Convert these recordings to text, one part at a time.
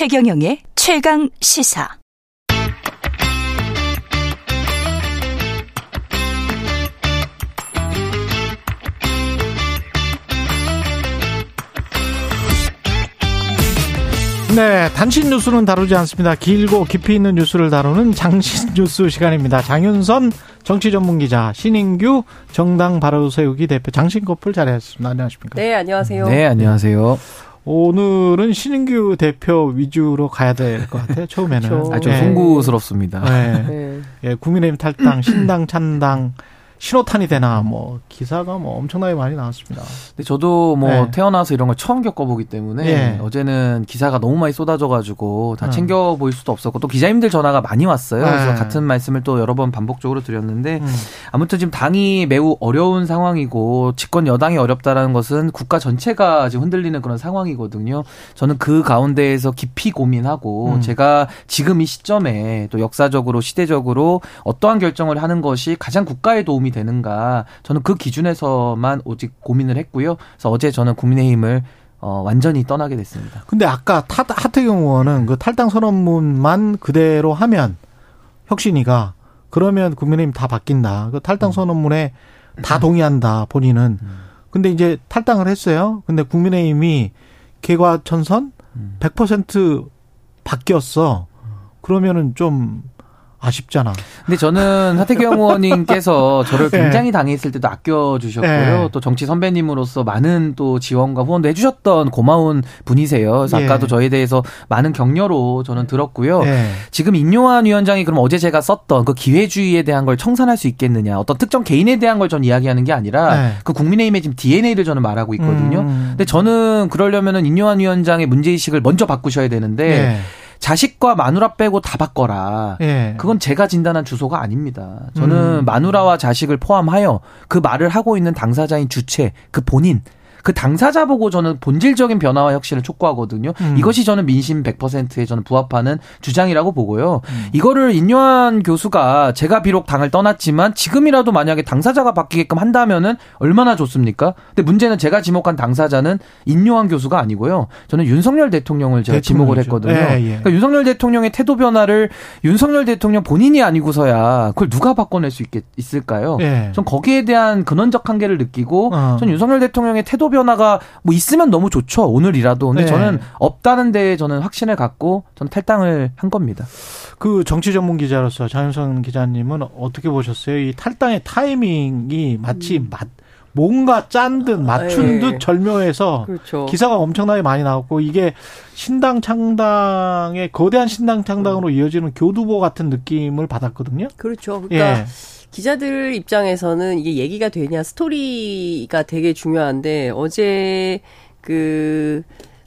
최경영의 최강 시사. 네, 단신 뉴스는 다루지 않습니다. 길고 깊이 있는 뉴스를 다루는 장신 뉴스 시간입니다. 장윤선 정치 전문 기자, 신인규 정당 바로 세우기 대표 장신 커플 자리했습니다. 안녕하십니까? 네, 안녕하세요. 네, 안녕하세요. 오늘은 신인규 대표 위주로 가야 될 것 같아요. 처음에는 그렇죠. 아주 네. 송구스럽습니다. 네. 네. 예, 국민의힘 탈당, 신당 찬당 신호탄이 되나 뭐 기사가 뭐 엄청나게 많이 나왔습니다. 근데 저도 뭐 네. 태어나서 이런 걸 처음 겪어보기 때문에 예. 어제는 기사가 너무 많이 쏟아져가지고 다 음. 챙겨 보일 수도 없었고 또 기자님들 전화가 많이 왔어요. 네. 그래서 같은 말씀을 또 여러 번 반복적으로 드렸는데 음. 아무튼 지금 당이 매우 어려운 상황이고 집권 여당이 어렵다라는 것은 국가 전체가 지금 흔들리는 그런 상황이거든요. 저는 그 가운데에서 깊이 고민하고 음. 제가 지금 이 시점에 또 역사적으로 시대적으로 어떠한 결정을 하는 것이 가장 국가에 도움이 되는가 저는 그 기준에서만 오직 고민을 했고요. 그래서 어제 저는 국민의힘을 어, 완전히 떠나게 됐습니다. 근데 아까 타, 하태경 의원은 그 탈당 선언문만 그대로 하면 혁신이가 그러면 국민의힘 다 바뀐다. 그 탈당 선언문에 다 동의한다. 본인은. 근데 이제 탈당을 했어요. 근데 국민의힘이 개과천선 음. 100% 바뀌었어. 그러면은 좀 아쉽잖아. 근데 저는 하태경 의원님께서 저를 네. 굉장히 당했을 때도 아껴주셨고요. 네. 또 정치 선배님으로서 많은 또 지원과 후원도 해주셨던 고마운 분이세요. 그래서 예. 아까도 저에 대해서 많은 격려로 저는 들었고요. 예. 지금 인요한 위원장이 그럼 어제 제가 썼던 그 기회주의에 대한 걸 청산할 수 있겠느냐. 어떤 특정 개인에 대한 걸 전 이야기하는 게 아니라 네. 그 국민의힘의 지금 DNA를 저는 말하고 있거든요. 음. 근데 저는 그러려면은 인요한 위원장의 문제의식을 먼저 바꾸셔야 되는데 예. 자식과 마누라 빼고 다 바꿔라. 예. 그건 제가 진단한 주소가 아닙니다. 저는 음. 마누라와 자식을 포함하여 그 말을 하고 있는 당사자인 주체, 그 본인, 그 당사자 보고 저는 본질적인 변화와 혁신을 촉구하거든요. 음. 이것이 저는 민심 100%에 저는 부합하는 주장이라고 보고요. 음. 이거를 인요한 교수가 제가 비록 당을 떠났지만 지금이라도 만약에 당사자가 바뀌게끔 한다면은 얼마나 좋습니까? 근데 문제는 제가 지목한 당사자는 인요한 교수가 아니고요. 저는 윤석열 대통령을 제가 지목을 대통령이죠. 했거든요. 예, 예. 그러니까 윤석열 대통령의 태도 변화를 윤석열 대통령 본인이 아니고서야 그걸 누가 바꿔낼 수 있겠, 있을까요? 예. 전 거기에 대한 근원적 한계를 느끼고 어. 전 윤석열 대통령의 태도 변화가 뭐 있으면 너무 좋죠. 오늘이라도. 근데 네. 저는 없다는 데에 저는 확신을 갖고 저는 탈당을 한 겁니다. 그 정치 전문 기자로서 장윤선 기자님은 어떻게 보셨어요? 이 탈당의 타이밍이 마치 맞 뭔가 짠 듯 맞춘 네. 듯 절묘해서 그렇죠. 기사가 엄청나게 많이 나왔고 이게 신당 창당의 거대한 신당 창당으로 이어지는 교두보 같은 느낌을 받았거든요. 그렇죠. 그러니까 예. 기자들 입장에서는 이게 얘기가 되냐 스토리가 되게 중요한데 어제 그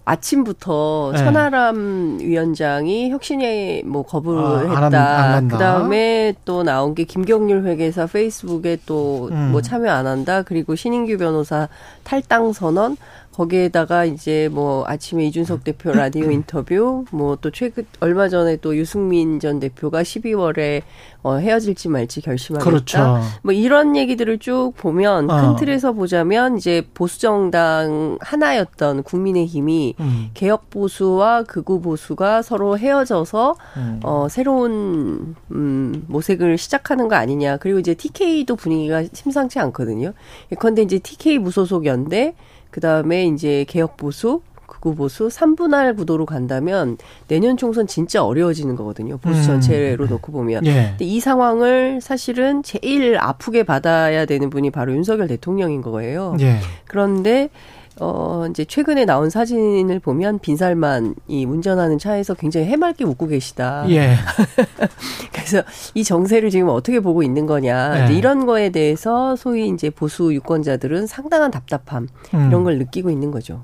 아침부터 네. 천하람 위원장이 혁신에 뭐 거부를 아, 했다. 그다음에 또 나온 게 김경률 회계사 페이스북에 또뭐 음. 참여 안 한다. 그리고 신인규 변호사 탈당 선언 거기에다가 이제 뭐 아침에 이준석 대표 라디오 인터뷰 뭐 또 최근 얼마 전에 또 유승민 전 대표가 12월에 어 헤어질지 말지 결심하겠다. 그렇죠. 뭐 이런 얘기들을 쭉 보면 어. 큰 틀에서 보자면 이제 보수 정당 하나였던 국민의힘이 음, 개혁 보수와 극우 보수가 서로 헤어져서 음. 어 새로운 음 모색을 시작하는 거 아니냐. 그리고 이제 TK도 분위기가 심상치 않거든요. 예컨대 이제 TK 무소속 연대 그다음에 이제 개혁 보수 극우 보수 3분할 구도로 간다면 내년 총선 진짜 어려워지는 거거든요. 보수 음. 전체로 놓고 보면. 예. 근데 이 상황을 사실은 제일 아프게 받아야 되는 분이 바로 윤석열 대통령인 거예요. 예. 그런데 어 이제 최근에 나온 사진을 보면 빈살만이 운전하는 차에서 굉장히 해맑게 웃고 계시다. 예. 그래서 이 정세를 지금 어떻게 보고 있는 거냐. 네. 이제 이런 거에 대해서 소위 이제 보수 유권자들은 상당한 답답함 음. 이런 걸 느끼고 있는 거죠.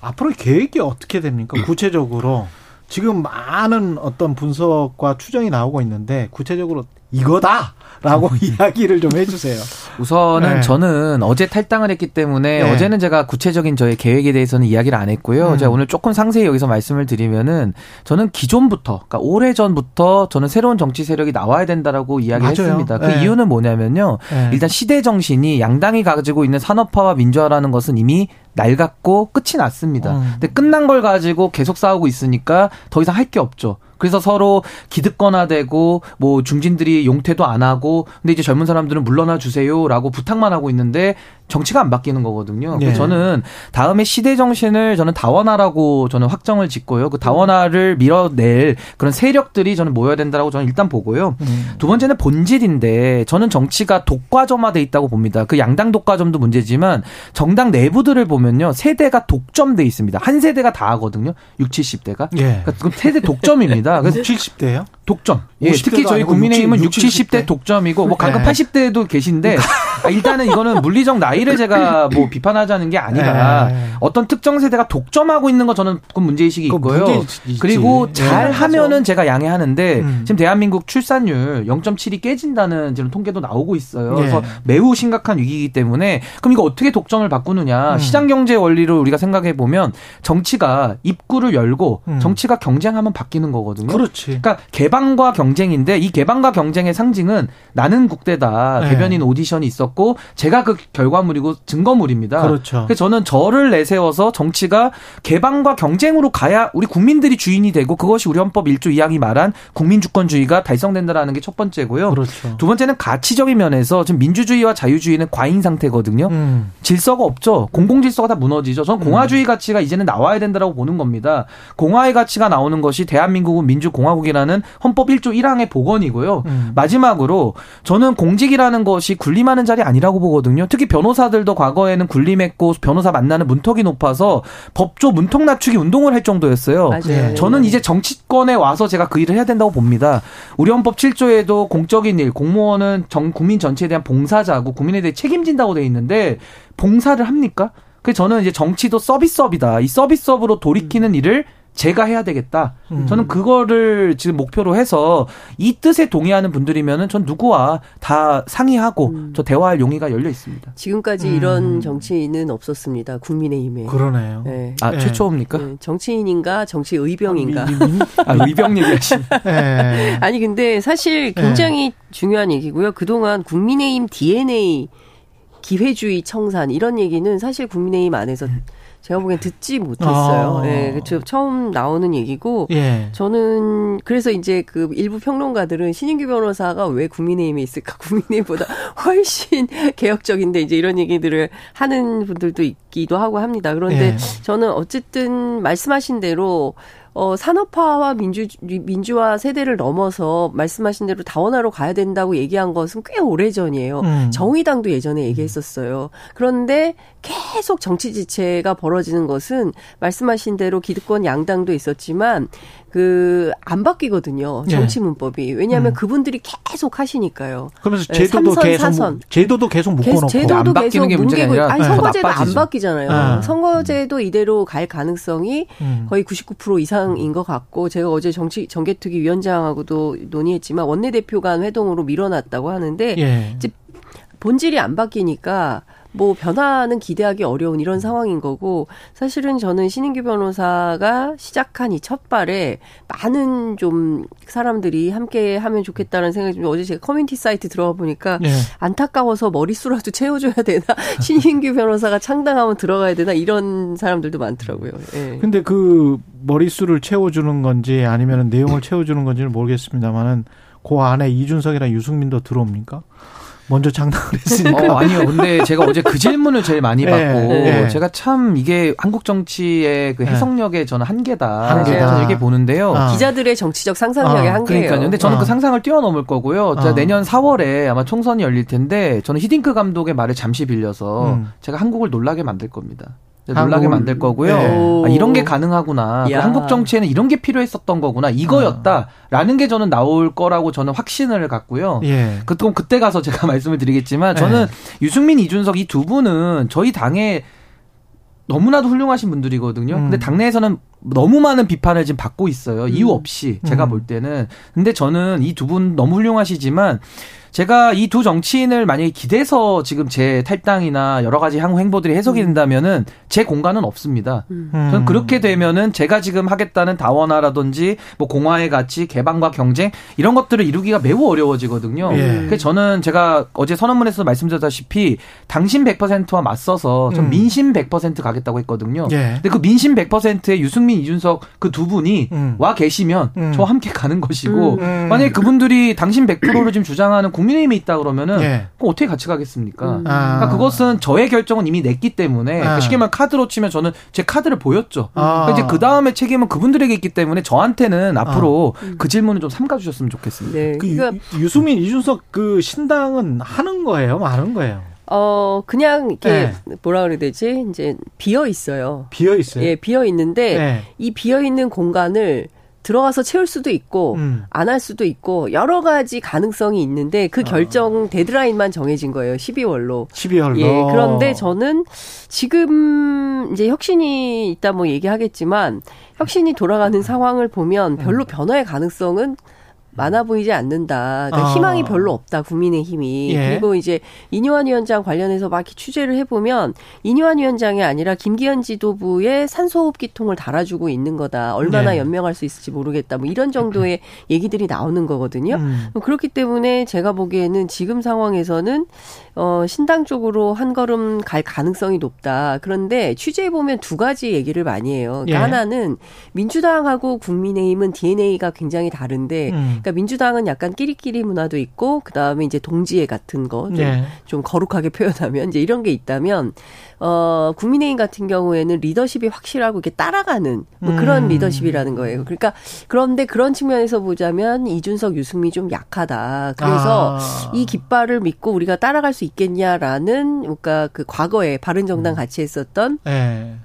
앞으로 계획이 어떻게 됩니까? 구체적으로 지금 많은 어떤 분석과 추정이 나오고 있는데 구체적으로 이거다 라고 이야기를 좀 해주세요. 우선은 네. 저는 어제 탈당을 했기 때문에 네. 어제는 제가 구체적인 저의 계획에 대해서는 이야기를 안 했고요. 음. 제가 오늘 조금 상세히 여기서 말씀을 드리면은 저는 기존부터, 그러니까 오래 전부터 저는 새로운 정치 세력이 나와야 된다라고 이야기를 맞아요. 했습니다. 그 네. 이유는 뭐냐면요. 네. 일단 시대 정신이 양당이 가지고 있는 산업화와 민주화라는 것은 이미 낡았고 끝이 났습니다. 음. 근데 끝난 걸 가지고 계속 싸우고 있으니까 더 이상 할 게 없죠. 그래서 서로 기득권화되고 뭐 중진들이 용퇴도 안 하고 근데 이제 젊은 사람들은 물러나 주세요라고 부탁만 하고 있는데 정치가 안 바뀌는 거거든요. 네. 저는 다음에 시대 정신을 저는 다원화라고 저는 확정을 짓고요. 그 다원화를 밀어낼 그런 세력들이 저는 모여야 된다라고 저는 일단 보고요. 음. 두 번째는 본질인데 저는 정치가 독과점화돼 있다고 봅니다. 그 양당 독과점도 문제지만 정당 내부들을 보면요. 세대가 독점돼 있습니다. 한 세대가 다 하거든요. 6, 70대가. 예. 그러니까 그럼 세대 독점입니다. 그래서 70대요? 독점. 예, 50대도 특히 저희 국민의힘은 6, 60, 70대 독점이고 뭐 가끔 네. 80대도 계신데 아, 일단은 이거는 물리적 나이를 제가 뭐 비판하자는 게 아니라 네. 어떤 특정 세대가 독점하고 있는 거 저는 그 문제 의식이 그거 있고요. 문제. 그리고 잘 네. 하면은 제가 양해하는데 음. 지금 대한민국 출산율 0.7이 깨진다는 지금 통계도 나오고 있어요. 예. 그래서 매우 심각한 위기이기 때문에 그럼 이거 어떻게 독점을 바꾸느냐? 음. 시장 경제 원리로 우리가 생각해 보면 정치가 입구를 열고 음. 정치가 경쟁하면 바뀌는 거거든요. 그렇지. 그러니까 개방과 경쟁인데 이 개방과 경쟁의 상징은 나는 국대다 네. 대변인 오디션이 있 었고 제가 그 결과물이고 증거물입니다. 그렇죠. 그래서 저는 저를 내세워서 정치가 개방과 경쟁으로 가야 우리 국민들이 주인이 되고 그것이 우리 헌법 1조 2항이 말한 국민 주권주의가 달성된다라는 게 첫 번째고요. 그렇죠. 두 번째는 가치적인 면에서 지금 민주주의와 자유주의는 과잉 상태거든요. 음. 질서가 없죠. 공공 질서가 다 무너지죠. 전 공화주의 가치가 이제는 나와야 된다라고 보는 겁니다. 공화의 가치가 나오는 것이 대한민국은 민주공화국이라는 헌법 1조 1항의 복원이고요. 음. 마지막으로 저는 공직이라는 것이 군림하는 자리 아니라고 보거든요. 특히 변호사들도 과거에는 군림했고 변호사 만나는 문턱이 높아서 법조 문턱 낮추기 운동을 할 정도였어요. 맞아요. 네. 저는 이제 정치권에 와서 제가 그 일을 해야 된다고 봅니다. 우리 헌법 7조에도 공적인 일, 공무원은 정, 국민 전체에 대한 봉사자고 국민에 대해 책임진다고 돼 있는데 봉사를 합니까? 그래서 저는 이제 정치도 서비스업이다. 이 서비스업으로 돌이키는 일을 제가 해야 되겠다. 음. 저는 그거를 지금 목표로 해서 이 뜻에 동의하는 분들이면은 전 누구와 다 상의하고 음. 저 대화할 용의가 열려 있습니다. 지금까지 음. 이런 정치인은 없었습니다. 국민의힘에. 그러네요. 네. 아, 네. 최초입니까? 네, 정치인인가 정치 의병인가. 민- 민- 아, 의병 얘기하시네. 예. 아니 근데 사실 굉장히 중요한 얘기고요. 그동안 국민의힘 DNA 기회주의 청산 이런 얘기는 사실 국민의힘 안에서 제가 보기엔 듣지 못했어요. 아. 예, 그렇죠. 처음 나오는 얘기고 예. 저는 그래서 이제 그 일부 평론가들은 신인규 변호사가 왜 국민의힘에 있을까? 국민의힘보다 훨씬 개혁적인데 이제 이런 얘기들을 하는 분들도 있기도 하고 합니다. 그런데 예. 저는 어쨌든 말씀하신 대로 어, 산업화와 민주, 민주화 세대를 넘어서 말씀하신 대로 다원화로 가야 된다고 얘기한 것은 꽤 오래 전이에요. 음. 정의당도 예전에 얘기했었어요. 그런데 계속 정치 지체가 벌어지는 것은 말씀하신 대로 기득권 양당도 있었지만 그 안 바뀌거든요. 예. 정치 문법이. 왜냐하면 음. 그분들이 계속 하시니까요. 그러면서 네, 제도도 삼선, 계속 사선. 제도도 계속 묶어놓고 제도도 안 계속 게 문제가 아니라 아니 더 선거제도 안. 바뀌잖아요. 아. 선거제도 이대로 갈 가능성이 음. 거의 99% 이상인 것 같고 제가 어제 정치 정개특위 위원장하고도 논의했지만 원내대표 간 회동으로 밀어놨다고 하는데 예. 이제 본질이 안 바뀌니까 뭐 변화는 기대하기 어려운 이런 상황인 거고 사실은 저는 신인규 변호사가 시작한 이 첫발에 많은 좀 사람들이 함께 하면 좋겠다는 생각이 좀 어제 제가 커뮤니티 사이트 들어가 보니까 예. 안타까워서 머릿수라도 채워줘야 되나 신인규 변호사가 창당하면 들어가야 되나 이런 사람들도 많더라고요. 예. 근데 그 머릿수를 채워주는 건지 아니면 내용을 채워주는 건지는 모르겠습니다만은 그 안에 이준석이랑 유승민도 들어옵니까? 먼저 장담을 했으니까. 어, 아니요. 근데 제가 어제 그 질문을 제일 많이 예, 받고 예. 제가 참 이게 한국 정치의 그 예. 해석력의 저는 한계다. 한계다. 저는 이렇게 보는데요. 아. 기자들의 정치적 상상력의 아, 한계예요. 그러니까요. 근데 저는 어. 그 상상을 뛰어넘을 거고요. 제가 어. 내년 4월에 아마 총선이 열릴 텐데 저는 히딩크 감독의 말을 잠시 빌려서 음. 제가 한국을 놀라게 만들 겁니다. 한국을- 놀라게 만들 거고요. 네. 아, 이런 게 가능하구나. 그 야. 한국 정치에는 이런 게 필요했었던 거구나. 이거였다라는 게 저는 나올 거라고 저는 확신을 갖고요. 예. 그, 럼 그때 가서 제가 말씀을 드리겠지만 저는 네. 유승민, 이준석 이 두 분은 저희 당의 너무나도 훌륭하신 분들이거든요. 음. 근데 당내에서는 너무 많은 비판을 지금 받고 있어요. 이유 없이 제가 음. 볼 때는. 근데 저는 이 두 분 너무 훌륭하시지만 제가 이 두 정치인을 만약에 기대서 지금 제 탈당이나 여러 가지 향후 행보들이 해석이 된다면은 제 공간은 없습니다. 음. 저는 그렇게 되면은 제가 지금 하겠다는 다원화라든지 뭐 공화의 가치, 개방과 경쟁 이런 것들을 이루기가 매우 어려워지거든요. 예. 그래서 저는 제가 어제 선언문에서 말씀드렸다시피 당신 100%와 맞서서 전 음. 민심 100% 가겠다고 했거든요. 예. 근데 그 민심 100%의 유승민, 이준석 그 두 분이 음. 와 계시면 음. 저와 함께 가는 것이고 음. 만약에 그분들이 당신 100%를 지금 주장하는 국민 의힘에 있다 그러면은 예. 그럼 어떻게 같이 가겠습니까? 음. 아. 그러니까 그것은 저의 결정은 이미 냈기 때문에 그러니까 아. 쉽게 말하면 카드로 치면 저는 제 카드를 보였죠. 아. 그러니까 이제 그 다음에 책임은 그분들에게 있기 때문에 저한테는 앞으로 음. 그 질문을 좀 삼가주셨으면 좋겠습니다. 네. 그 그러니까 유, 유승민, 이준석 그 신당은 하는 거예요, 마는 거예요. 어 그냥 이렇게 네. 뭐라 그래야 되지? 이제 비어 있어요. 비어 있어요. 예, 비어 있는데 네. 이 비어 있는 공간을 들어가서 채울 수도 있고 음. 안할 수도 있고 여러 가지 가능성이 있는데 그 결정 데드라인만 정해진 거예요. 12월로. 12월로. 예, 그런데 저는 지금 이제 혁신이 있다 뭐 얘기하겠지만 혁신이 돌아가는 상황을 보면 별로 변화의 가능성은 많아 보이지 않는다. 그러니까 아. 희망이 별로 없다. 국민의 힘이. 예. 그리고 이제 이뇨한 위원장 관련해서 막 이렇게 취재를 해보면 이뇨한 위원장이 아니라 김기현 지도부의 산소호흡기통을 달아주고 있는 거다. 얼마나 예. 연명할 수 있을지 모르겠다. 뭐 이런 정도의 얘기들이 나오는 거거든요. 음. 그렇기 때문에 제가 보기에는 지금 상황에서는 어 신당 쪽으로 한 걸음 갈 가능성이 높다. 그런데 취재해 보면 두 가지 얘기를 많이 해요. 그러니까 예. 하나는 민주당하고 국민의힘은 DNA가 굉장히 다른데 음. 그러니까 민주당은 약간 끼리끼리 문화도 있고 그 다음에 이제 동지애 같은 거좀 예. 좀 거룩하게 표현하면 이제 이런 게 있다면 어 국민의힘 같은 경우에는 리더십이 확실하고 이렇게 따라가는 뭐 그런 음. 리더십이라는 거예요. 그러니까 그런데 그런 측면에서 보자면 이준석, 유승민이 좀 약하다. 그래서 아. 이 깃발을 믿고 우리가 따라갈 수 있겠냐라는 그러니까 그 과거에 바른정당 음. 같이 했었던 예.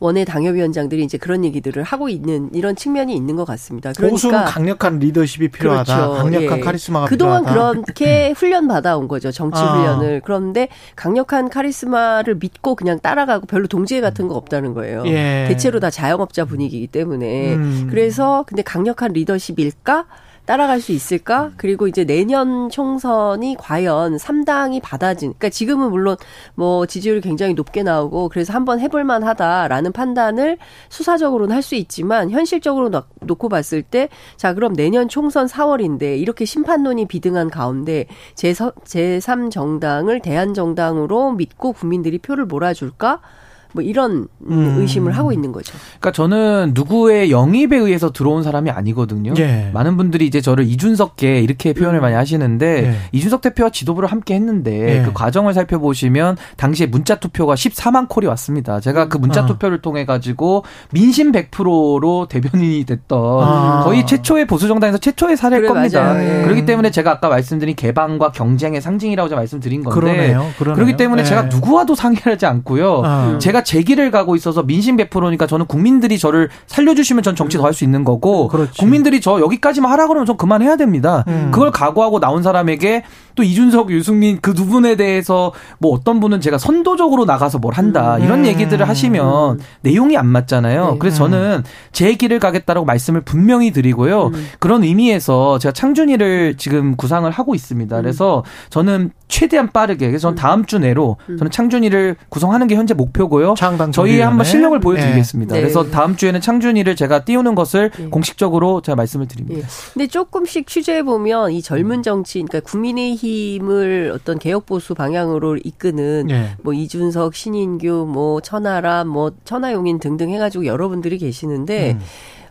원외 당협위원장들이 이제 그런 얘기들을 하고 있는 이런 측면이 있는 것 같습니다. 보수는 그러니까 강력한 리더십이 필요하다. 그렇죠. 강력한 예. 카리스마가 그동안 필요하다. 그렇게 훈련 받아온 거죠. 정치 아. 훈련을. 그런데 강력한 카리스마를 믿고 그냥 따라가고 별로 동지애 같은 거 없다는 거예요. 예. 대체로 다 자영업자 분위기이기 때문에. 음. 그래서 근데 강력한 리더십일까? 따라갈 수 있을까? 그리고 이제 내년 총선이 과연 3당이 받아진, 그러니까 지금은 물론 뭐 지지율이 굉장히 높게 나오고 그래서 한번 해볼만 하다라는 판단을 수사적으로는 할 수 있지만 현실적으로 놓- 놓고 봤을 때 자, 그럼 내년 총선 4월인데 이렇게 심판론이 비등한 가운데 제3 정당을 대한정당으로 믿고 국민들이 표를 몰아줄까? 뭐 이런 음. 의심을 하고 있는 거죠. 그러니까 저는 누구의 영입에 의해서 들어온 사람이 아니거든요. 예. 많은 분들이 이제 저를 이준석계 이렇게 표현을 많이 하시는데 예. 이준석 대표와 지도부를 함께 했는데 예. 그 과정을 살펴보시면 당시에 문자 투표가 14만 콜이 왔습니다. 제가 그 문자 아. 투표를 통해 가지고 민심 100%로 대변인이 됐던 아. 거의 최초의 보수 정당에서 최초의 사례일 그래, 겁니다. 예. 그렇기 때문에 제가 아까 말씀드린 개방과 경쟁의 상징이라고 제가 말씀드린 건데 그러네요. 그러네요. 그렇기 때문에 예. 제가 누구와도 상의하지 않고요. 아. 제가 제 길을 가고 있어서 민심 100%니까 저는 국민들이 저를 살려주시면 전 정치 더 할 수 있는 거고 그렇지. 국민들이 저 여기까지만 하라 그러면 전 그만해야 됩니다. 음. 그걸 각오하고 나온 사람에게 또 이준석, 유승민 그 두 분에 대해서 뭐 어떤 분은 제가 선도적으로 나가서 뭘 한다 이런 음. 얘기들을 하시면 내용이 안 맞잖아요. 네. 그래서 저는 제 길을 가겠다라고 말씀을 분명히 드리고요. 음. 그런 의미에서 제가 창준이를 지금 구상을 하고 있습니다. 그래서 저는 최대한 빠르게 그래서 저는 다음 주 내로 저는 창준이를 구성하는 게 현재 목표고요. 저희. 한번 실력을 보여드리겠습니다. 네. 그래서 다음 주에는 창준이를 제가 띄우는 것을 네. 공식적으로 제가 말씀을 드립니다. 예. 근데 조금씩 취재해 보면 이 젊은 정치, 그러니까 국민의힘을 어떤 개혁 보수 방향으로 이끄는 예. 뭐 이준석, 신인규, 뭐 천하람, 뭐 천하용인 등등 해가지고 여러분들이 계시는데 음.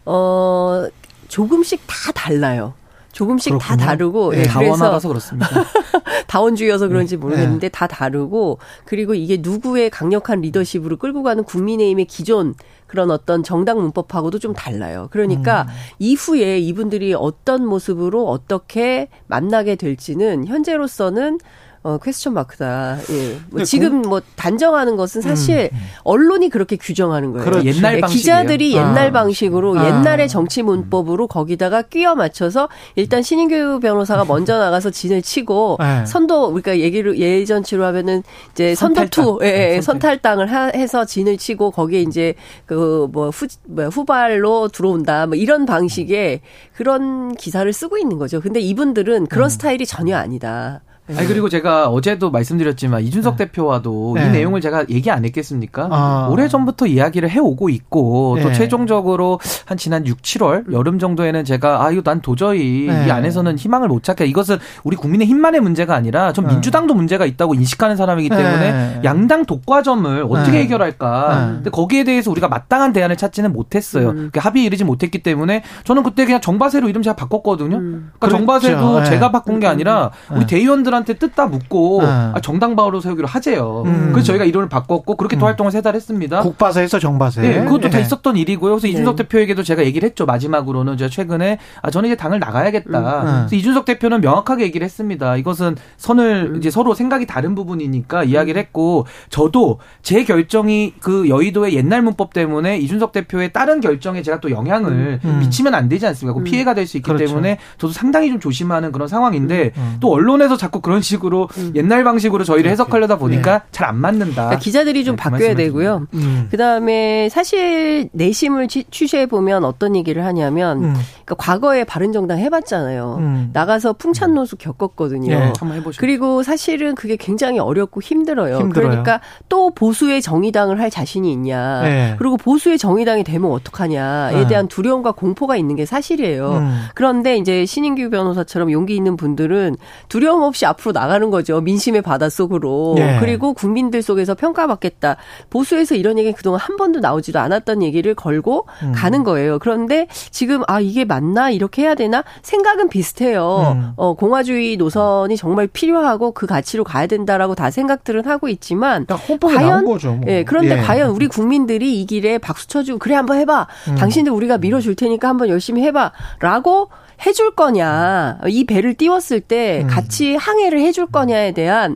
어 조금씩 다 달라요. 조금씩 다 그렇군요. 다르고 예. 예, 그래서 다원화라서 그렇습니다. 다원주의여서 그런지 네. 모르겠는데 다 다르고 그리고 이게 누구의 강력한 리더십으로 끌고 가는 국민의힘의 기존 그런 어떤 정당 문법하고도 좀 달라요. 그러니까 이후에 이분들이 어떤 모습으로 어떻게 만나게 될지는 현재로서는 어, 퀘스천 마크다. 예. 뭐 지금 뭐 단정하는 것은 사실 음. 언론이 그렇게 규정하는 거예요. 그렇죠. 옛날 방식 기자들이 옛날 아. 방식으로 아. 옛날의 정치 문법으로 거기다가 끼워 맞춰서 일단 신인규 변호사가 먼저 나가서 진을 치고 네. 선도 우리가 얘기를 예전치로 하면은 이제 선도투 예, 예, 네, 선탈당을 하, 해서 진을 치고 거기에 이제 그 뭐후 뭐 후발로 들어온다 뭐 이런 방식의 그런 기사를 쓰고 있는 거죠. 근데 이분들은 그런 음. 스타일이 전혀 아니다. 네. 아니 그리고 제가 어제도 말씀드렸지만 이준석 네. 대표와도 네. 이 내용을 제가 얘기 안 했겠습니까? 아. 오래 전부터 이야기를 해 오고 있고 또 네. 최종적으로 한 지난 6, 7월 여름 정도에는 제가 아 이거 난 도저히 네. 이 안에서는 희망을 못 찾게 이것은 우리 국민의 힘만의 문제가 아니라 전 네. 민주당도 문제가 있다고 인식하는 사람이기 때문에 양당 독과점을 어떻게 해결할까? 근데 거기에 대해서 우리가 마땅한 대안을 찾지는 못했어요. 음. 그러니까 합의에 이르지 못했기 때문에 저는 그때 그냥 정바세로 이름 제가 바꿨거든요. 음. 그러니까 그렇죠. 정바세도 제가 바꾼 게 아니라 우리 대의원들 사람들한테 뜯다 묻고 네. 아, 정당 바로 세우기로 하재요. 음. 그래서 저희가 이론을 바꿨고 그렇게 또 음. 활동을 세 달 했습니다. 국바세에서 정바세. 네, 그것도 네. 다 있었던 일이고요. 그래서 네. 이준석 대표에게도 제가 얘기를 했죠. 마지막으로는 제가 최근에 아 저는 이제 당을 나가야겠다. 음. 네. 그래서 이준석 대표는 명확하게 얘기를 했습니다. 이것은 선을 음. 이제 서로 생각이 다른 부분이니까 이야기를 했고 저도 제 결정이 그 여의도의 옛날 문법 때문에 이준석 대표의 다른 결정에 제가 또 영향을 음. 미치면 안 되지 않습니까? 그 피해가 될 수 있기 그렇죠. 때문에 저도 상당히 좀 조심하는 그런 상황인데 또 언론에서 자꾸 그런 식으로 음. 옛날 방식으로 저희를 해석하려다 보니까 네. 잘안 맞는다. 그러니까 기자들이 좀 네, 그 바뀌어야 되고요. 음. 그다음에 사실 내심을 취재해 보면 어떤 얘기를 하냐면 음. 그러니까 과거에 바른정당 해봤잖아요. 음. 나가서 풍찬 노수 겪었거든요. 네, 한번 해보시죠. 그리고 사실은 그게 굉장히 어렵고 힘들어요. 힘들어요. 그러니까 또 보수의 정의당을 할 자신이 있냐. 네. 그리고 보수의 정의당이 되면 어떡하냐에 네. 대한 두려움과 공포가 있는 게 사실이에요. 음. 그런데 이제 신인규 변호사처럼 용기 있는 분들은 두려움 없이 앞으로 나가는 거죠. 민심의 바닷속으로. 네. 그리고 국민들 속에서 평가받겠다. 보수에서 이런 얘기 그동안 한 번도 나오지도 않았던 얘기를 걸고 음. 가는 거예요. 그런데 지금 아 이게 맞나 이렇게 해야 되나 생각은 비슷해요. 음. 어 공화주의 노선이 정말 필요하고 그 가치로 가야 된다라고 다 생각들은 하고 있지만 과연 거죠, 뭐. 예, 그런데 예. 과연 우리 국민들이 이 길에 박수 쳐주고 그래 한번 해봐. 음. 당신들 우리가 밀어줄 테니까 한번 열심히 해봐라고 해줄 거냐, 이 배를 띄웠을 때 음. 같이 항해를 해줄 거냐에 대한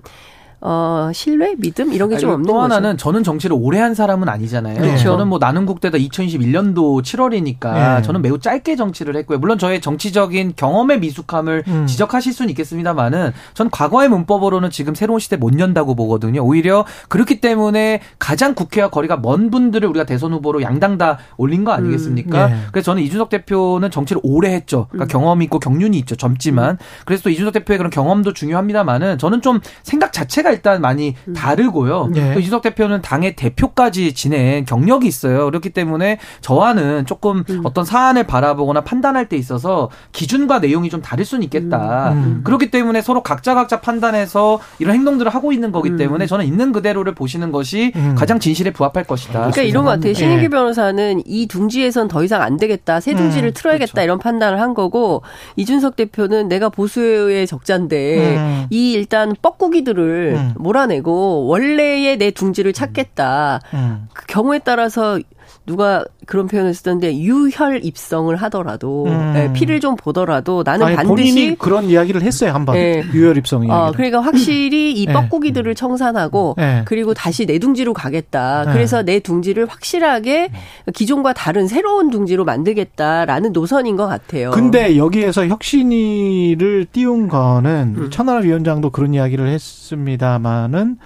어, 신뢰, 믿음 이런 게 좀 없는 또 하나는 거죠. 저는 정치를 오래 한 사람은 아니잖아요. 그렇죠. 저는 뭐 나는 국대다 2021년도 7월이니까 네. 저는 매우 짧게 정치를 했고요. 물론 저의 정치적인 경험의 미숙함을 음. 지적하실 수는 있겠습니다만은 전 과거의 문법으로는 지금 새로운 시대 못 연다고 보거든요. 오히려 그렇기 때문에 가장 국회와 거리가 먼 분들을 우리가 대선 후보로 양당 다 올린 거 아니겠습니까? 음. 네. 그래서 저는 이준석 대표는 정치를 오래 했죠. 그러니까 음. 경험이 있고 경륜이 있죠. 젊지만 그래서 또 이준석 대표의 그런 경험도 중요합니다만은 저는 좀 생각 자체가 자체가 일단 많이 음. 다르고요. 네. 또 이준석 대표는 당의 대표까지 지낸 경력이 있어요. 그렇기 때문에 저와는 조금 음. 어떤 사안을 바라보거나 판단할 때 있어서 기준과 내용이 좀 다를 수는 있겠다. 음. 음. 그렇기 때문에 서로 각자 각자 판단해서 이런 행동들을 하고 있는 거기 음. 때문에 저는 있는 그대로를 보시는 것이 음. 가장 진실에 부합할 것이다. 그러니까 이런 것 같아요. 신인기 네. 변호사는 이 둥지에선 더 이상 안 되겠다. 새 둥지를 틀어야겠다. 그렇죠. 이런 판단을 한 거고 이준석 대표는 내가 보수의 적자인데 이 일단 뻐꾸기들을 음. 몰아내고 원래의 내 둥지를 찾겠다. 음. 그 경우에 따라서 누가 그런 표현을 쓰던데 유혈 입성을 하더라도 음. 네, 피를 좀 보더라도 나는 아니, 반드시 본인이 그런 이야기를 했어요 한번 네. 유혈 입성 이 어, 그러니까 확실히 이 네. 뻐꾸기들을 청산하고 네. 그리고 다시 내 둥지로 가겠다. 네. 그래서 내 둥지를 확실하게 기존과 다른 새로운 둥지로 만들겠다라는 노선인 것 같아요. 근데 여기에서 혁신이를 띄운 거는 음. 천하람 위원장도 그런 이야기를 했습니다마는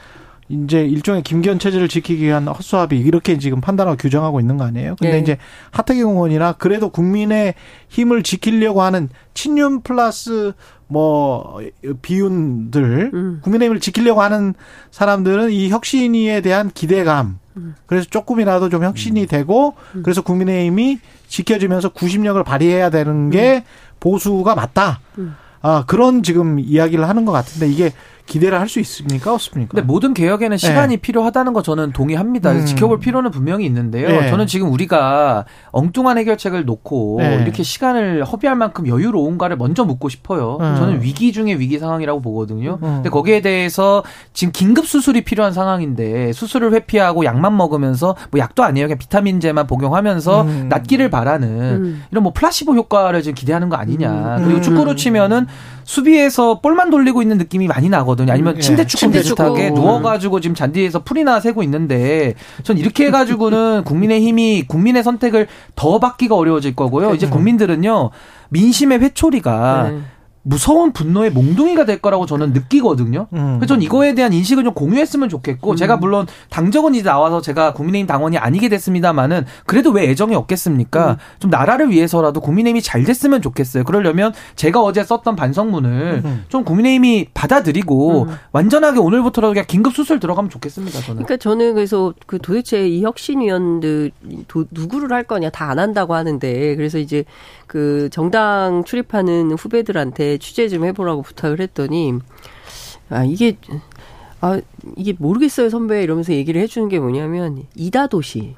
이제 일종의 김기현 체제를 지키기 위한 헛수합이 이렇게 지금 판단하고 규정하고 있는 거 아니에요? 근데 네. 이제 하태경 의원이나 그래도 국민의 힘을 지키려고 하는 친윤 플러스 뭐 비윤들 음. 국민의힘을 지키려고 하는 사람들은 이 혁신위에 대한 기대감 음. 그래서 조금이라도 좀 혁신이 음. 되고 음. 그래서 국민의힘이 지켜지면서 구심력을 발휘해야 되는 게 음. 보수가 맞다. 음. 아 그런 지금 이야기를 하는 것 같은데 이게 기대를 할 수 있습니까? 없습니까? 근데 모든 개혁에는 시간이 네. 필요하다는 거 저는 동의합니다. 음. 지켜볼 필요는 분명히 있는데요. 네. 저는 지금 우리가 엉뚱한 해결책을 놓고 네. 이렇게 시간을 허비할 만큼 여유로운가를 먼저 묻고 싶어요. 음. 저는 위기 중에 위기 상황이라고 보거든요. 음. 근데 거기에 대해서 지금 긴급 수술이 필요한 상황인데 수술을 회피하고 약만 먹으면서 뭐 약도 아니에요. 그냥 비타민제만 복용하면서 음. 낫기를 바라는 음. 이런 뭐 플라시보 효과를 지금 기대하는 거 아니냐. 음. 그리고 축구로 치면은 수비에서 볼만 돌리고 있는 느낌이 많이 나거든요. 있거든요. 아니면 예, 침대 축구 침대 비슷하게 축구. 누워가지고 지금 잔디에서 풀이나 새고 있는데 전 이렇게 해가지고는 국민의힘이 국민의 선택을 더 받기가 어려워질 거고요. 이제 국민들은요 민심의 회초리가 네. 무서운 분노의 몽둥이가 될 거라고 저는 느끼거든요. 음. 그래서 전 이거에 대한 인식을 좀 공유했으면 좋겠고 제가 물론 당적은 이제 나와서 제가 국민의힘 당원이 아니게 됐습니다만은 그래도 왜 애정이 없겠습니까? 좀 나라를 위해서라도 국민의힘이 잘 됐으면 좋겠어요. 그러려면 제가 어제 썼던 반성문을 음. 좀 국민의힘이 받아들이고 완전하게 오늘부터라도 그냥 긴급 수술 들어가면 좋겠습니다. 저는. 그러니까 저는 그래서 그 도대체 이 혁신위원들 도, 누구를 할 거냐 다 안 한다고 하는데 그래서 이제 그 정당 출입하는 후배들한테 취재 좀 해보라고 부탁을 했더니 아 이게 아 이게 모르겠어요 선배. 이러면서 얘기를 해주는 게 뭐냐면 이다도시.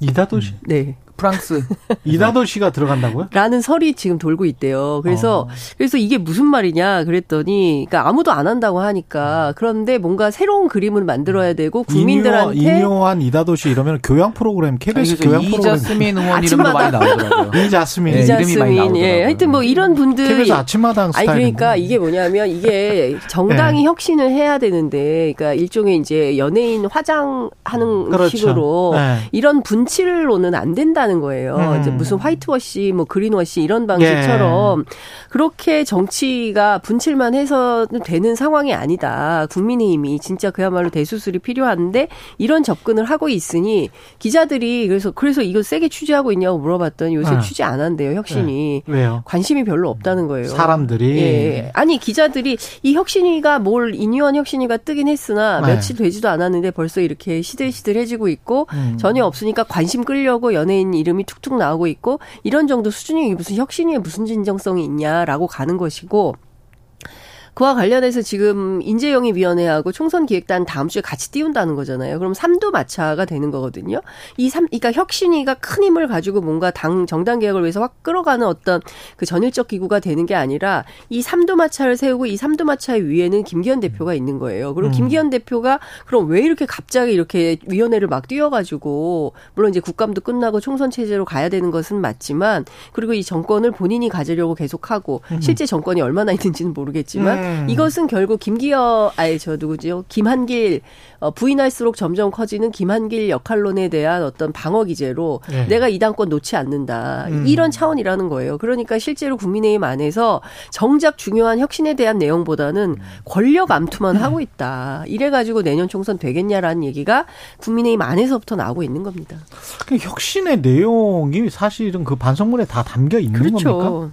이다도시? 네 프랑스 이다도시가 들어간다고요? 라는 설이 지금 돌고 있대요. 그래서 어. 그래서 이게 무슨 말이냐 그랬더니 그러니까 아무도 안 한다고 하니까 그런데 뭔가 새로운 그림을 만들어야 되고 국민들한테 인요, 인요한 이다도시 이러면 교양 프로그램 KBS 교양 프로그램 이자스민 의원 이름도 많이 나오더라고요. 이자스민 네, 이름이 많이 이자스민 나오더라고요. 예 하여튼 뭐 이런 분들 KBS 아침마당 아니 스타일 그러니까 이게 뭐냐면 이게 정당이 네. 혁신을 해야 되는데 그러니까 일종의 이제 연예인 화장하는 그렇죠. 식으로 네. 이런 분칠로는 안 된다 는 거예요. 음. 이제 무슨 화이트워시 뭐 그린워시 이런 방식처럼 예. 그렇게 정치가 분칠만 해서 되는 상황이 아니다. 국민의힘이 진짜 그야말로 대수술이 필요한데 이런 접근을 하고 있으니 기자들이 그래서 그래서 이거 세게 취재하고 있냐고 물어봤더니 요새 네. 취재 안 한대요. 혁신이. 왜요? 관심이 별로 없다는 거예요. 사람들이 예. 아니 기자들이 이 혁신위가 뭘 인유한 혁신위가 뜨긴 했으나 네. 며칠 되지도 않았는데 벌써 이렇게 시들시들해지고 있고 음. 전혀 없으니까 관심 끌려고 연예인 이름이 툭툭 나오고 있고 이런 정도 수준이 무슨 혁신위에 무슨 진정성이 있냐라고 가는 것이고 그와 관련해서 지금 인재영입위원회하고 총선기획단 다음 주에 같이 띄운다는 거잖아요. 그럼 삼두 마차가 되는 거거든요. 이 삼, 그러니까 혁신위가 큰 힘을 가지고 뭔가 당 정당 개혁을 위해서 확 끌어가는 어떤 그 전일적 기구가 되는 게 아니라 이 삼두 마차를 세우고 이 삼두 마차 위에는 김기현 대표가 있는 거예요. 그리고 음. 김기현 대표가 그럼 왜 이렇게 갑자기 이렇게 위원회를 막 띄워가지고 물론 이제 국감도 끝나고 총선 체제로 가야 되는 것은 맞지만 그리고 이 정권을 본인이 가지려고 계속하고 실제 정권이 얼마나 있는지는 모르겠지만 음. 이것은 결국 김기어 아니 저 누구죠 김한길 어, 부인할수록 점점 커지는 김한길 역할론에 대한 어떤 방어 기제로 네. 내가 이 당권 놓지 않는다 음. 이런 차원이라는 거예요. 그러니까 실제로 국민의힘 안에서 정작 중요한 혁신에 대한 내용보다는 권력 암투만 하고 있다. 이래 가지고 내년 총선 되겠냐라는 얘기가 국민의힘 안에서부터 나오고 있는 겁니다. 그 혁신의 내용이 사실은 그 반성문에 다 담겨 있는 겁니까?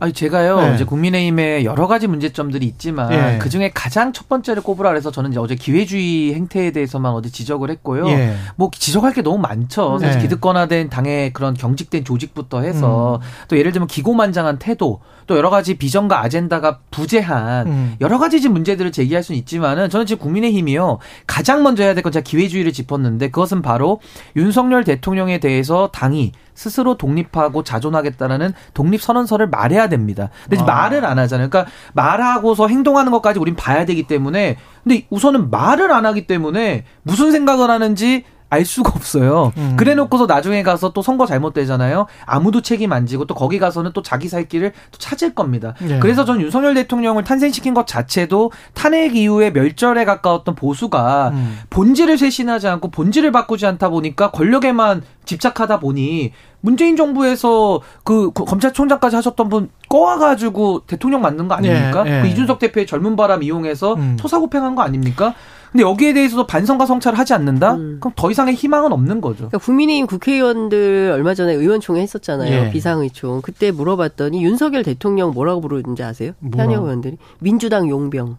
아니 제가요 네. 이제 국민의힘에 여러 가지 문제점들이 있지만 예. 그 중에 가장 첫 번째를 꼽으라 그래서 저는 이제 어제 기회주의 행태에 대해서만 어디 지적을 했고요. 예. 뭐 지적할 게 너무 많죠. 사실 네. 기득권화된 당의 그런 경직된 조직부터 해서 음. 또 예를 들면 기고만장한 태도, 또 여러 가지 비전과 아젠다가 부재한 음. 여러 가지 문제들을 제기할 수는 있지만은 저는 지금 국민의힘이요 가장 먼저 해야 될 건 제가 기회주의를 짚었는데 그것은 바로 윤석열 대통령에 대해서 당이 스스로 독립하고 자존하겠다라는 독립 선언서를 말해야 됩니다. 근데 아. 말을 안 하잖아요. 그러니까 말하고서 행동하는 것까지 우린 봐야 되기 때문에 근데 우선은 말을 안 하기 때문에 무슨 생각을 하는지 알 수가 없어요. 음. 그래 놓고서 나중에 가서 또 선거 잘못되잖아요. 아무도 책임 안 지고 또 거기 가서는 또 자기 살 길을 또 찾을 겁니다. 네. 그래서 전 윤석열 대통령을 탄생시킨 것 자체도 탄핵 이후에 멸절에 가까웠던 보수가 음. 본질을 쇄신하지 않고 본질을 바꾸지 않다 보니까 권력에만 집착하다 보니 문재인 정부에서 그 검찰총장까지 하셨던 분 꺼와가지고 대통령 만든 거 아닙니까? 예, 예. 그 이준석 대표의 젊은 바람 이용해서 음. 토사구팽한 거 아닙니까? 근데 여기에 대해서도 반성과 성찰을 하지 않는다? 음. 그럼 더 이상의 희망은 없는 거죠. 그러니까 국민의힘 국회의원들 얼마 전에 의원총회 했었잖아요. 예. 비상의총. 그때 물어봤더니 윤석열 대통령 뭐라고 부르는지 아세요? 뭐라? 현역 의원들이 민주당 용병.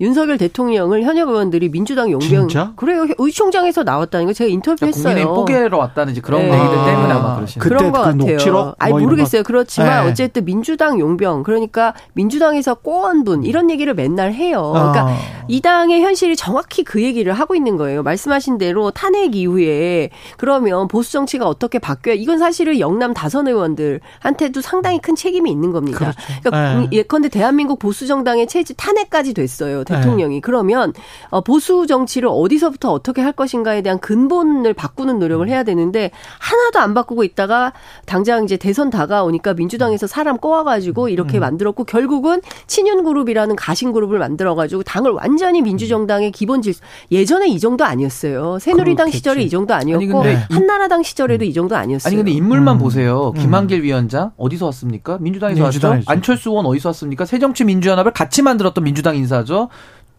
윤석열 대통령을 현역 의원들이 민주당 용병. 진짜? 그래요. 의총장에서 나왔다는 거 제가 인터뷰했어요. 국민의힘 뽀개러 왔다는 이제 그런 네. 얘기들 아. 때문에 아마 그러시는 그때 그런 것 그 같아요. 녹취록? 아니 뭐 모르겠어요. 그렇지만 네. 어쨌든 민주당 용병 그러니까 민주당에서 꼬원 분 이런 얘기를 맨날 해요. 그러니까 아. 이 당의 현실이 정확히 그 얘기를 하고 있는 거예요. 말씀하신 대로 탄핵 이후에 그러면 보수 정치가 어떻게 바뀌어야 이건 사실은 영남 다선 의원들한테도 상당히 큰 책임이 있는 겁니다. 그렇죠. 그러니까 네. 예컨대 대한민국 보수 정당의 체제 탄핵까지 됐어요. 대통령이. 그러면 어, 보수 정치를 어디서부터 어떻게 할 것인가에 대한 근본을 바꾸는 노력을 해야 되는데 하나도 안 바꾸고 있다가 당장 이제 대선 다가오니까 민주당에서 사람 꼬아가지고 이렇게 만들었고 결국은 친윤 그룹이라는 가신 그룹을 만들어가지고 당을 완전히 민주정당의 기본 질서 예전에 이 정도 아니었어요. 새누리당 그렇겠지. 시절에 이 정도 아니었고 아니, 한나라당 시절에도 이 정도 아니었어요. 아니 근데 인물만 음. 보세요. 음. 김한길 위원장 어디서 왔습니까? 민주당에서 왔죠. 민주당이죠. 안철수 의원 어디서 왔습니까? 새정치민주연합을 같이 만들었던 민주당 인사죠.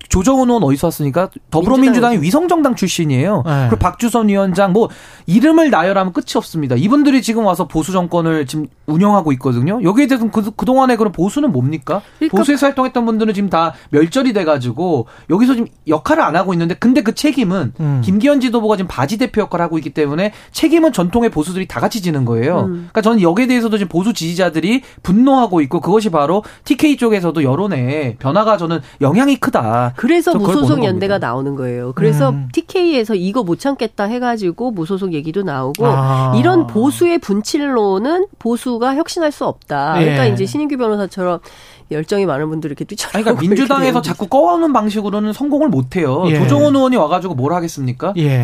조정훈 의원 어디서 왔습니까? 더불어민주당이. 위성정당 출신이에요. 네. 그리고 박주선 위원장 뭐 이름을 나열하면 끝이 없습니다. 이분들이 지금 와서 보수 정권을 지금 운영하고 있거든요. 여기에 대해서 그, 그동안에 그럼 보수는 뭡니까? 그러니까- 보수에서 활동했던 분들은 지금 다 멸절이 돼가지고 여기서 지금 역할을 안 하고 있는데 근데 그 책임은 음. 김기현 지도부가 지금 바지 대표 역할을 하고 있기 때문에 책임은 전통의 보수들이 다 같이 지는 거예요. 음. 그러니까 저는 여기에 대해서도 지금 보수 지지자들이 분노하고 있고 그것이 바로 TK 쪽에서도 여론에 변화가 저는 영향이 크다. 그래서 무소속 보는 연대가. 나오는 거예요. 그래서 음. TK에서 이거 못 참겠다 해가지고 무소속 얘기도 나오고 아. 이런 보수의 분칠로는 보수가 혁신할 수 없다. 그러니까 예. 이제 신인규 변호사처럼 열정이 많은 분들이 이렇게 뛰쳐나오고 아니, 그러니까 민주당에서 자꾸 꺼오는 방식으로는 성공을 못 해요. 예. 조정훈 의원이 와가지고 뭘 하겠습니까? 예.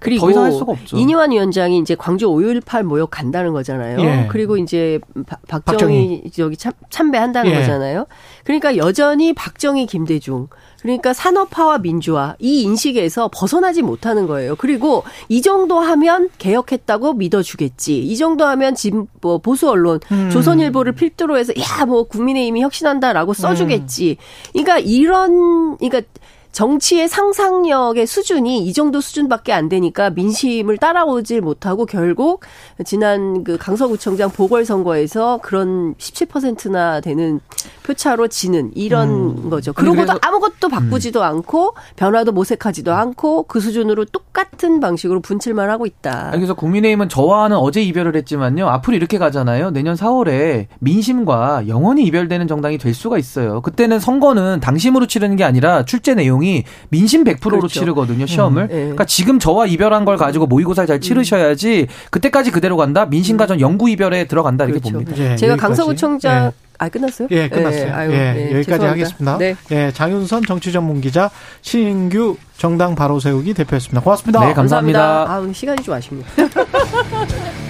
그리고 더 이상 할 수가 없죠. 이니환 위원장이 이제 광주 5.18 모욕 간다는 거잖아요. 예. 그리고 이제 박- 박정희, 박정희. 저기 참, 참배한다는 예. 거잖아요. 그러니까 여전히 박정희, 김대중 그러니까 산업화와 민주화 이 인식에서 벗어나 지 못하는 거예요. 그리고 이 정도 하면 개혁했다고 믿어주겠지. 이 정도 하면 진, 뭐 보수 언론 음. 조선일보를 필두로 해서 야 뭐 국민의힘이 혁신한다라고 음. 써주겠지. 그러니까 이런 그러니까 정치의 상상력의 수준이 이 정도 수준밖에 안 되니까 민심을 따라오질 못하고 결국 지난 그 강서구청장 보궐선거에서 그런 17%나 되는 표차로 지는 이런 음. 거죠. 그러고도 아무것도 바꾸지도 않고 변화도 모색하지도 않고 그 수준으로 똑같은 방식으로 분칠만 하고 있다. 아니, 그래서 국민의힘은 저와는 어제 이별을 했지만요. 앞으로 이렇게 가잖아요. 내년 4월에 민심과 영원히 이별되는 정당이 될 수가 있어요. 그때는 선거는 당심으로 치르는 게 아니라 출제 내용이 민심 100%로 그렇죠. 치르거든요. 시험을. 네. 그러니까 지금 저와 이별한 걸 가지고 모의고사를 잘 치르셔야지 그때까지 그대로 간다. 민심과 전 영구 이별에 들어간다 이렇게 그렇죠. 봅니다. 예, 제가. 강서구청장 예. 아 끝났어요? 예, 끝났어요. 아유, 예, 네, 여기까지 죄송합니다. 하겠습니다. 네. 예, 장윤선 정치전문기자, 신인규 정당 바로 세우기 대표였습니다. 고맙습니다. 네, 감사합니다. 아, 오늘 시간이 좀 아쉽네요.